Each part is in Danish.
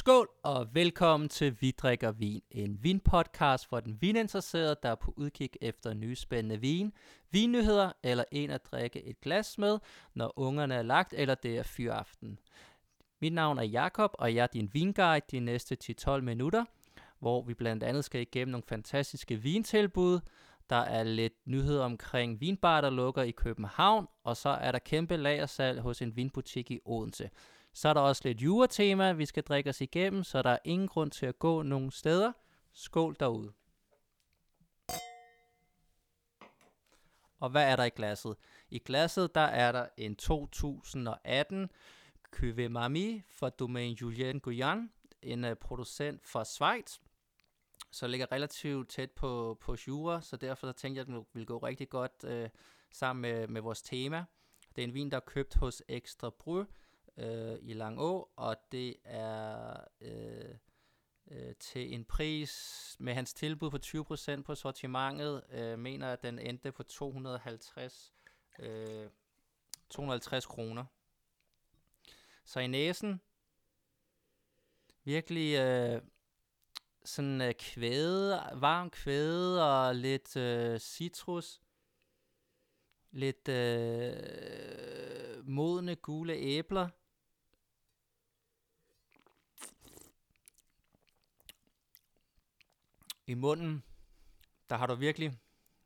Skål og velkommen til Vi drikker vin, en vinpodcast for den vininteresserede, der er på udkig efter nye spændende vin, vinnyheder eller en at drikke et glas med, når ungerne er lagt eller det er fyraften. Mit navn er Jakob og jeg er din vinguide de næste 10-12 minutter, hvor vi blandt andet skal igennem nogle fantastiske vintilbud, der er lidt nyheder omkring vinbar, der lukker i København, og så er der kæmpe lagersalg hos en vinbutik i Odense. Så er der også lidt juretema, vi skal drikke os igennem, så der er ingen grund til at gå nogen steder. Skål derude. Og hvad er der i glasset? I glasset, der er der en 2018 Cuvée Mami fra Domaine Julien Guyan, en uh, producent fra Schweiz, så ligger relativt tæt på, på Jura, så derfor så tænkte jeg, at den ville gå rigtig godt uh, sammen med, med vores tema. Det er en vin, der er købt hos Extra Bry, øh, i Langå, og det er øh, øh, til en pris med hans tilbud på 20% på sortimentet, øh, mener at den endte på 250, øh, 250 kroner. Så i næsen, virkelig øh, sådan øh, kvæde, varm kvæde og lidt øh, citrus, lidt øh, modne gule æbler, I munden, der har du virkelig,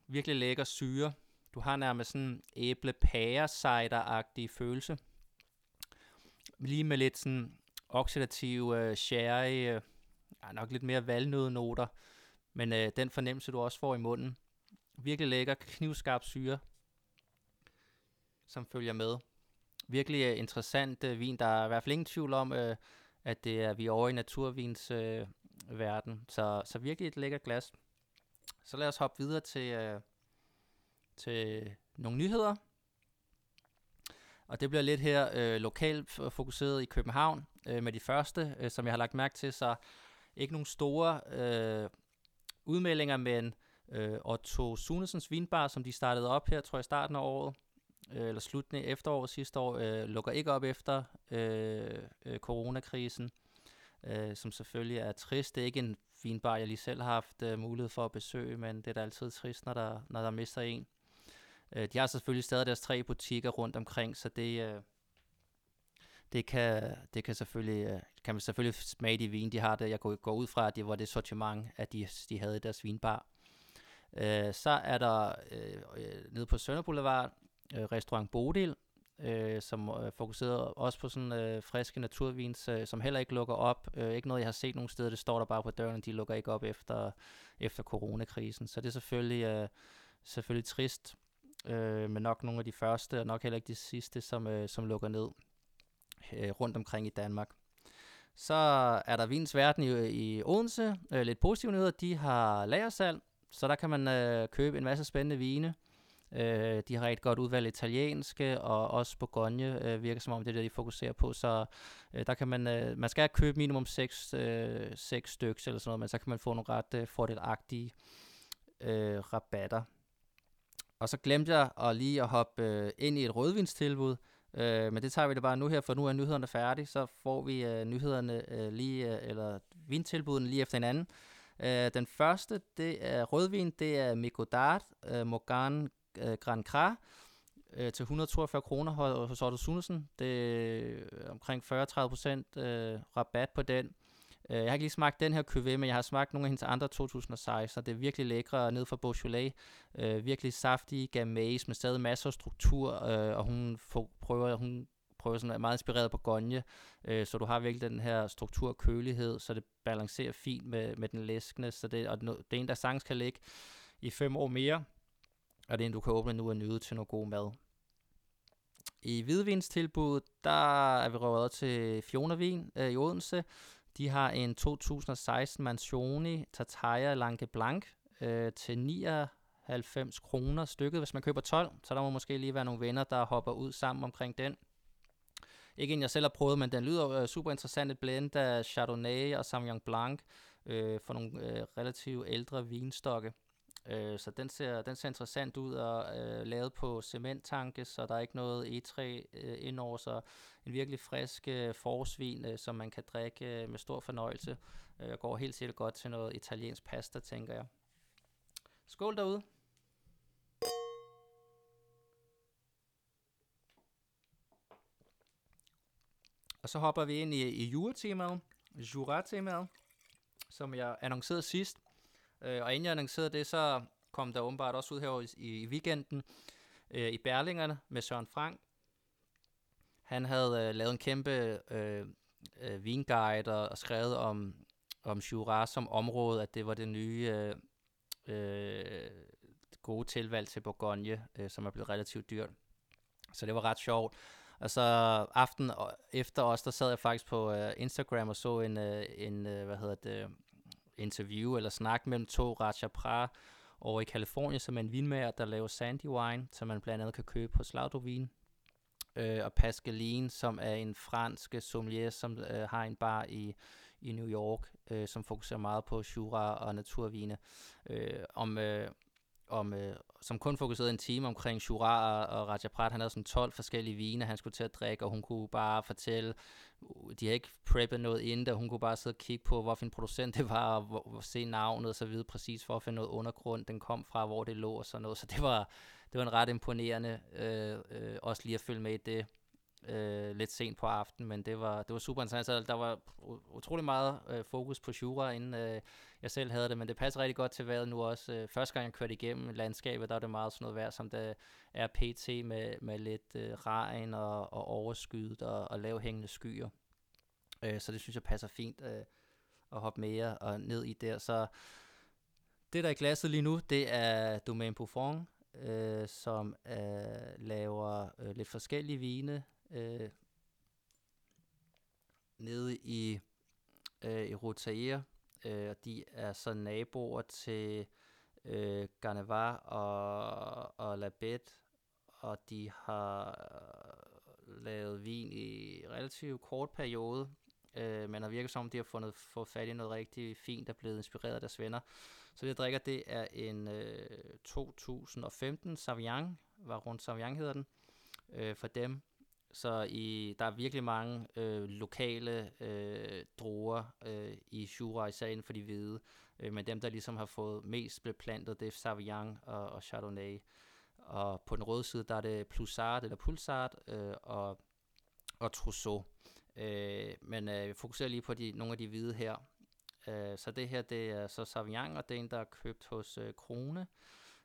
virkelig lækker syre. Du har nærmest sådan æble pære agtig følelse. Lige med lidt sådan oxidativ øh, sherry, øh, ja, nok lidt mere valnødnoter, men øh, den fornemmelse, du også får i munden. Virkelig lækker, knivskarp syre, som følger med. Virkelig uh, interessant øh, vin. Der er i hvert fald ingen tvivl om, øh, at det er, vi er over i naturvins øh, verden. Så, så virkelig et lækkert glas. Så lad os hoppe videre til, øh, til nogle nyheder. Og det bliver lidt her øh, lokalt fokuseret i København øh, med de første, øh, som jeg har lagt mærke til. Så ikke nogle store øh, udmeldinger, men øh, Otto Sunesens Vinbar, som de startede op her, tror jeg, i starten af året, øh, eller slutningen af efteråret sidste år, øh, lukker ikke op efter øh, øh, coronakrisen øh, som selvfølgelig er trist. Det er ikke en fin bar, jeg lige selv har haft øh, mulighed for at besøge, men det er da altid trist, når der, når der mister en. Øh, de har selvfølgelig stadig deres tre butikker rundt omkring, så det, øh, det, kan, det kan, selvfølgelig, øh, kan man selvfølgelig smage de vin, de har der. Jeg går, går ud fra, at det var det sortiment, at de, de havde i deres vinbar. Øh, så er der øh, øh nede på Sønder Boulevard, øh, restaurant Bodil, øh, som øh, fokuserer også på sådan øh, friske naturvins, øh, som heller ikke lukker op. Øh, ikke noget, jeg har set nogen steder, det står der bare på døren, de lukker ikke op efter, efter coronakrisen. Så det er selvfølgelig, øh, selvfølgelig trist, øh, men nok nogle af de første, og nok heller ikke de sidste, som, øh, som lukker ned øh, rundt omkring i Danmark. Så er der Vins Verden i, i Odense. Øh, lidt positive nyheder, de har lagersalg, så der kan man øh, købe en masse spændende vine. Øh, de har et godt udvalg italienske, og også Bourgogne øh, virker som om det er det, de fokuserer på. Så øh, der kan man, øh, man skal købe minimum 6, øh, 6 stykker eller sådan noget, men så kan man få nogle ret øh, fordelagtige øh, rabatter. Og så glemte jeg at lige at hoppe øh, ind i et rødvinstilbud, øh, men det tager vi det bare nu her, for nu er nyhederne færdige, så får vi øh, nyhederne øh, lige, øh, eller vintilbudene lige efter hinanden. Øh, den første, det er rødvin, det er Migodard øh, Morgan øh, Grand Cra øh, til 142 kroner hos Otto Sunesen. Det er omkring 40-30% øh, rabat på den. Øh, jeg har ikke lige smagt den her cuvée, men jeg har smagt nogle af hendes andre 2016, så det er virkelig lækre ned fra Beaujolais. Øh, virkelig saftige gamage med stadig masser af struktur, øh, og hun får, prøver, hun prøver sådan, er meget inspireret på Gonje, øh, så du har virkelig den her struktur og kølighed, så det balancerer fint med, med den læskende, så det, og det er en, der sagtens kan ligge i fem år mere, og det er en, du kan åbne nu og nyde til noget god mad. I hvidvinstilbuddet, der er vi røget til Fjonervin øh, i Odense. De har en 2016 Mansioni Tartaia Lange Blanc øh, til 99 kroner stykket, hvis man køber 12. Så der må måske lige være nogle venner, der hopper ud sammen omkring den. Ikke en, jeg selv har prøvet, men den lyder øh, super interessant. Et blend af Chardonnay og Sauvignon Blanc øh, for nogle øh, relativt ældre vinstokke. Øh, så den ser, den ser interessant ud og øh, lavet på cementtanke, så der er ikke noget E3 øh, indover, så en virkelig frisk øh, forsvin, øh, som man kan drikke øh, med stor fornøjelse. Øh, går helt sikkert godt til noget italiensk pasta, tænker jeg. Skål derude! Og så hopper vi ind i, i juretemaet, juratemaet, som jeg annoncerede sidst. Øh, og inden jeg annoncerede det, så kom der åbenbart også ud her i, i weekenden øh, i Berlingerne med Søren Frank. Han havde øh, lavet en kæmpe øh, øh, vinguide og, og skrevet om, om Jura som område, at det var det nye øh, øh, gode tilvalg til Bourgogne, øh, som er blevet relativt dyrt. Så det var ret sjovt. Og så aften efter os, der sad jeg faktisk på øh, Instagram og så en, øh, en øh, hvad hedder det, interview eller snak mellem to Raja Pra over i Kalifornien, som er en vinmager, der laver Sandy Wine, som man blandt andet kan købe på Slaudovin. Øh, og Pascaline, som er en fransk sommelier, som øh, har en bar i, i New York, øh, som fokuserer meget på Jura og naturvine. Øh, om, øh, om, øh, som kun fokuserede en time omkring Shura og, Rajaprat. Raja Prat. Han havde sådan 12 forskellige vine, han skulle til at drikke, og hun kunne bare fortælle, de havde ikke preppet noget inden, og hun kunne bare sidde og kigge på, hvorfor en producent det var, og hvor, hvor, se navnet og så videre præcis, for at finde noget undergrund, den kom fra, hvor det lå og sådan noget. Så det var, det var en ret imponerende, øh, øh, også lige at følge med i det øh, lidt sent på aftenen, men det var, det var super interessant. Der var utrolig meget øh, fokus på Jura, inden øh, jeg selv havde det, men det passer rigtig godt til vejret nu også. Øh, første gang jeg kørte igennem landskabet, der var det meget sådan noget vejr, som det er pt. med, med lidt øh, regn og, og overskyet og, og lavhængende skyer. Øh, så det synes jeg passer fint øh, at hoppe mere og ned i der. Så det, der er i glasset lige nu, det er Domaine Buffon, øh, som øh, laver øh, lidt forskellige vine øh, nede i, øh, i Rotaire. Øh, de er så naboer til øh, Garnevar og, og Labette, og de har øh, lavet vin i relativt kort periode, øh, men har virket som, de har fundet, fået fat i noget rigtig fint, der er blevet inspireret af deres venner. Så det jeg drikker, det er en øh, 2015 Sauvignon, var rundt Sauvignon hedder den, øh, for dem. Så i, der er virkelig mange øh, lokale øh, druer øh, i Jura, især inden for de hvide. Øh, men dem, der ligesom har fået mest beplantet, det er Sauvignon og, og Chardonnay. Og på den røde side, der er det Plusart eller Pulsart øh, og, og Trousseau. Øh, men øh, vi fokuserer lige på de, nogle af de hvide her. Øh, så det her, det er så Sauvignon, og det er en, der er købt hos øh, Krone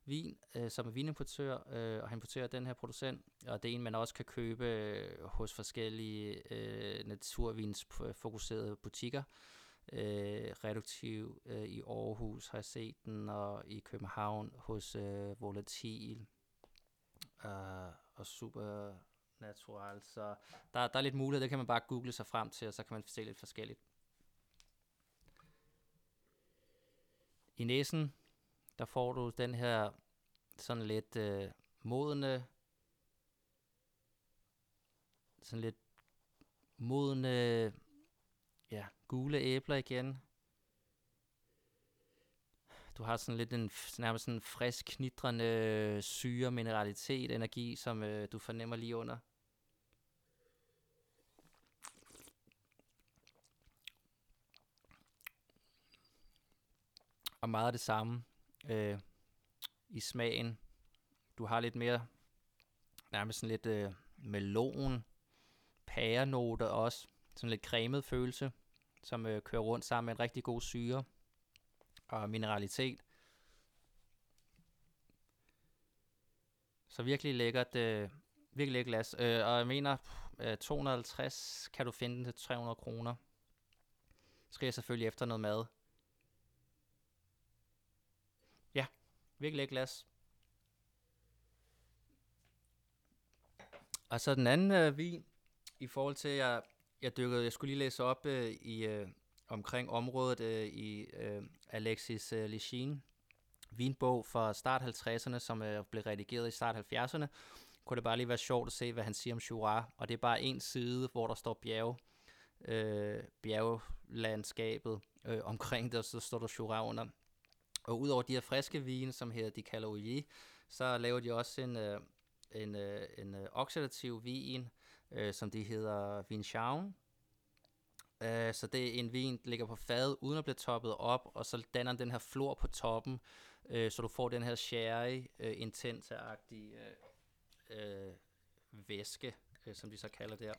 vin, øh, som er vinimportør, øh, og han importerer den her producent, og det er en, man også kan købe øh, hos forskellige øh, naturvinsfokuserede butikker. Øh, reduktiv øh, i Aarhus har jeg set den, og i København hos øh, Volatil øh, og Super Natural. Så der, der er lidt mulighed, det kan man bare google sig frem til, og så kan man se lidt forskelligt. I næsen, der får du den her sådan lidt øh, modne, sådan lidt modne, ja, gule æbler igen. Du har sådan lidt en nærmest sådan frisk, knitrende syre, mineralitet, energi, som øh, du fornemmer lige under. Og meget af det samme øh, i smagen. Du har lidt mere, nærmest sådan lidt øh, melon, pærenoter også. Sådan lidt cremet følelse, som øh, kører rundt sammen med en rigtig god syre og mineralitet. Så virkelig lækkert, øh, virkelig lækkert glas. Øh, og jeg mener, øh, 250 kan du finde den til 300 kroner. Så skal jeg selvfølgelig efter noget mad. Virkelig ikke glas. Og så den anden øh, vin, i forhold til, at jeg, jeg dykkede, jeg skulle lige læse op øh, i øh, omkring området øh, i øh, Alexis øh, Lichin, vinbog fra start 50'erne, som øh, blev redigeret i start 70'erne, kunne det bare lige være sjovt at se, hvad han siger om Jura. Og det er bare en side, hvor der står bjerge, øh, bjerglandskabet øh, omkring det, og så står der Jura under. Og udover de her friske vine, som her de kalder så laver de også en, øh, en, øh, en øh, oxidativ vin, øh, som de hedder Vinchaun. Øh, så det er en vin, der ligger på fad, uden at blive toppet op, og så danner den her flor på toppen, øh, så du får den her sherry, øh, intense-agtige øh, øh, væske, øh, som de så kalder det her.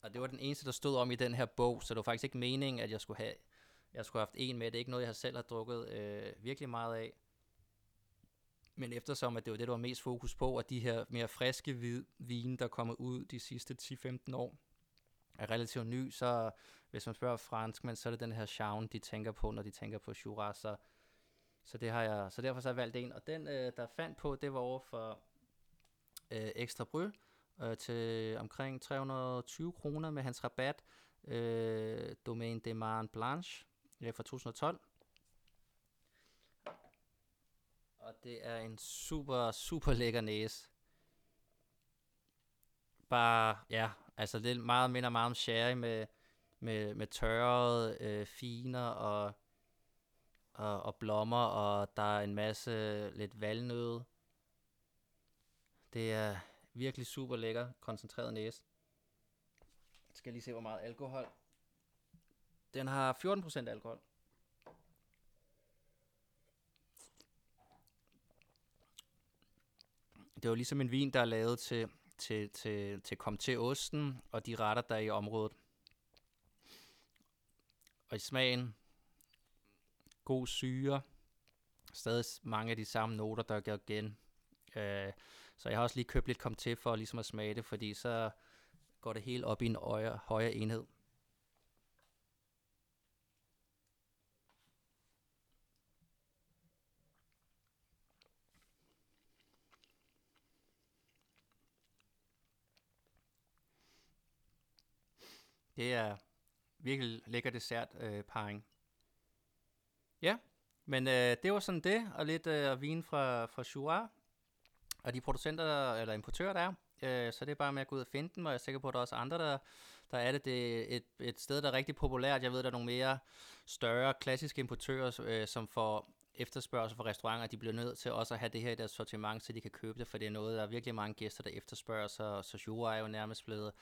Og det var den eneste, der stod om i den her bog, så det var faktisk ikke meningen, at jeg skulle have, jeg skulle have haft en med. Det er ikke noget, jeg selv har drukket øh, virkelig meget af. Men eftersom at det var det, der var mest fokus på, at de her mere friske vid- vine, der kommer ud de sidste 10-15 år, er relativt ny, så hvis man spørger fransk, men så er det den her Chaun, de tænker på, når de tænker på Jura, Så, så, det har jeg, så derfor så har jeg valgt en. Og den, øh, der fandt på, det var over for øh, Ekstra Bryl, øh, til omkring 320 kroner med hans rabat, øh, Domaine de Marne Blanche, øh, fra 2012. Og det er en super, super lækker næse. Bare, ja, altså det meget minder meget om sherry med, med, med tørrede øh, finer og, og, og blommer, og der er en masse lidt valnød. Det er virkelig super lækker, koncentreret næse. Jeg skal lige se, hvor meget alkohol. Den har 14% alkohol. Det er jo ligesom en vin, der er lavet til, til, til, til kom til osten og de retter, der er i området. Og i smagen, god syre, stadig mange af de samme noter, der går igen. Øh, så jeg har også lige købt lidt kom til for ligesom at smage det, fordi så går det helt op i en øje, højere enhed. Det er virkelig lækker dessert øh, parring. Ja, men øh, det var sådan det, og lidt øh, vin fra, fra Jura, Og de producenter, eller importører, der er, øh, så det er bare med at gå ud og finde dem, og jeg er sikker på, at der er også andre, der, der er det. Det er et, et sted, der er rigtig populært. Jeg ved, der er nogle mere større, klassiske importører, øh, som får efterspørgsel fra restauranter, de bliver nødt til også at have det her i deres sortiment, så de kan købe det, for det er noget, der er virkelig mange gæster, der efterspørger, så, så Jura er jo nærmest blevet,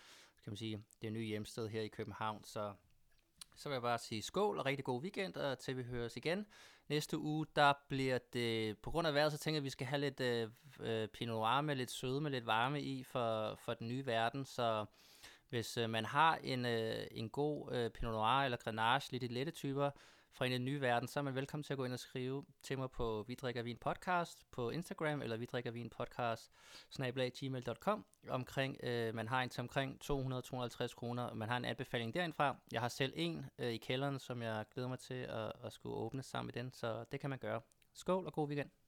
kan man sige, det nye hjemsted her i København, så så vil jeg bare sige skål og rigtig god weekend, og til vi høres igen. Næste uge, der bliver det, på grund af vejret, så tænker jeg, at vi skal have lidt øh, øh Pinot Noir med lidt sødme, lidt varme i for, for den nye verden, så hvis øh, man har en, øh, en god øh, Pinot Noir eller Grenache, lidt de lette typer, fra en af den nye verden, så er man velkommen til at gå ind og skrive til mig på Vi drikker vin podcast på Instagram, eller Vi drikker vin podcast gmail.com omkring, øh, man har en til omkring 200-250 kroner, man har en anbefaling derindfra. Jeg har selv en øh, i kælderen, som jeg glæder mig til at, at skulle åbne sammen med den, så det kan man gøre. Skål og god weekend.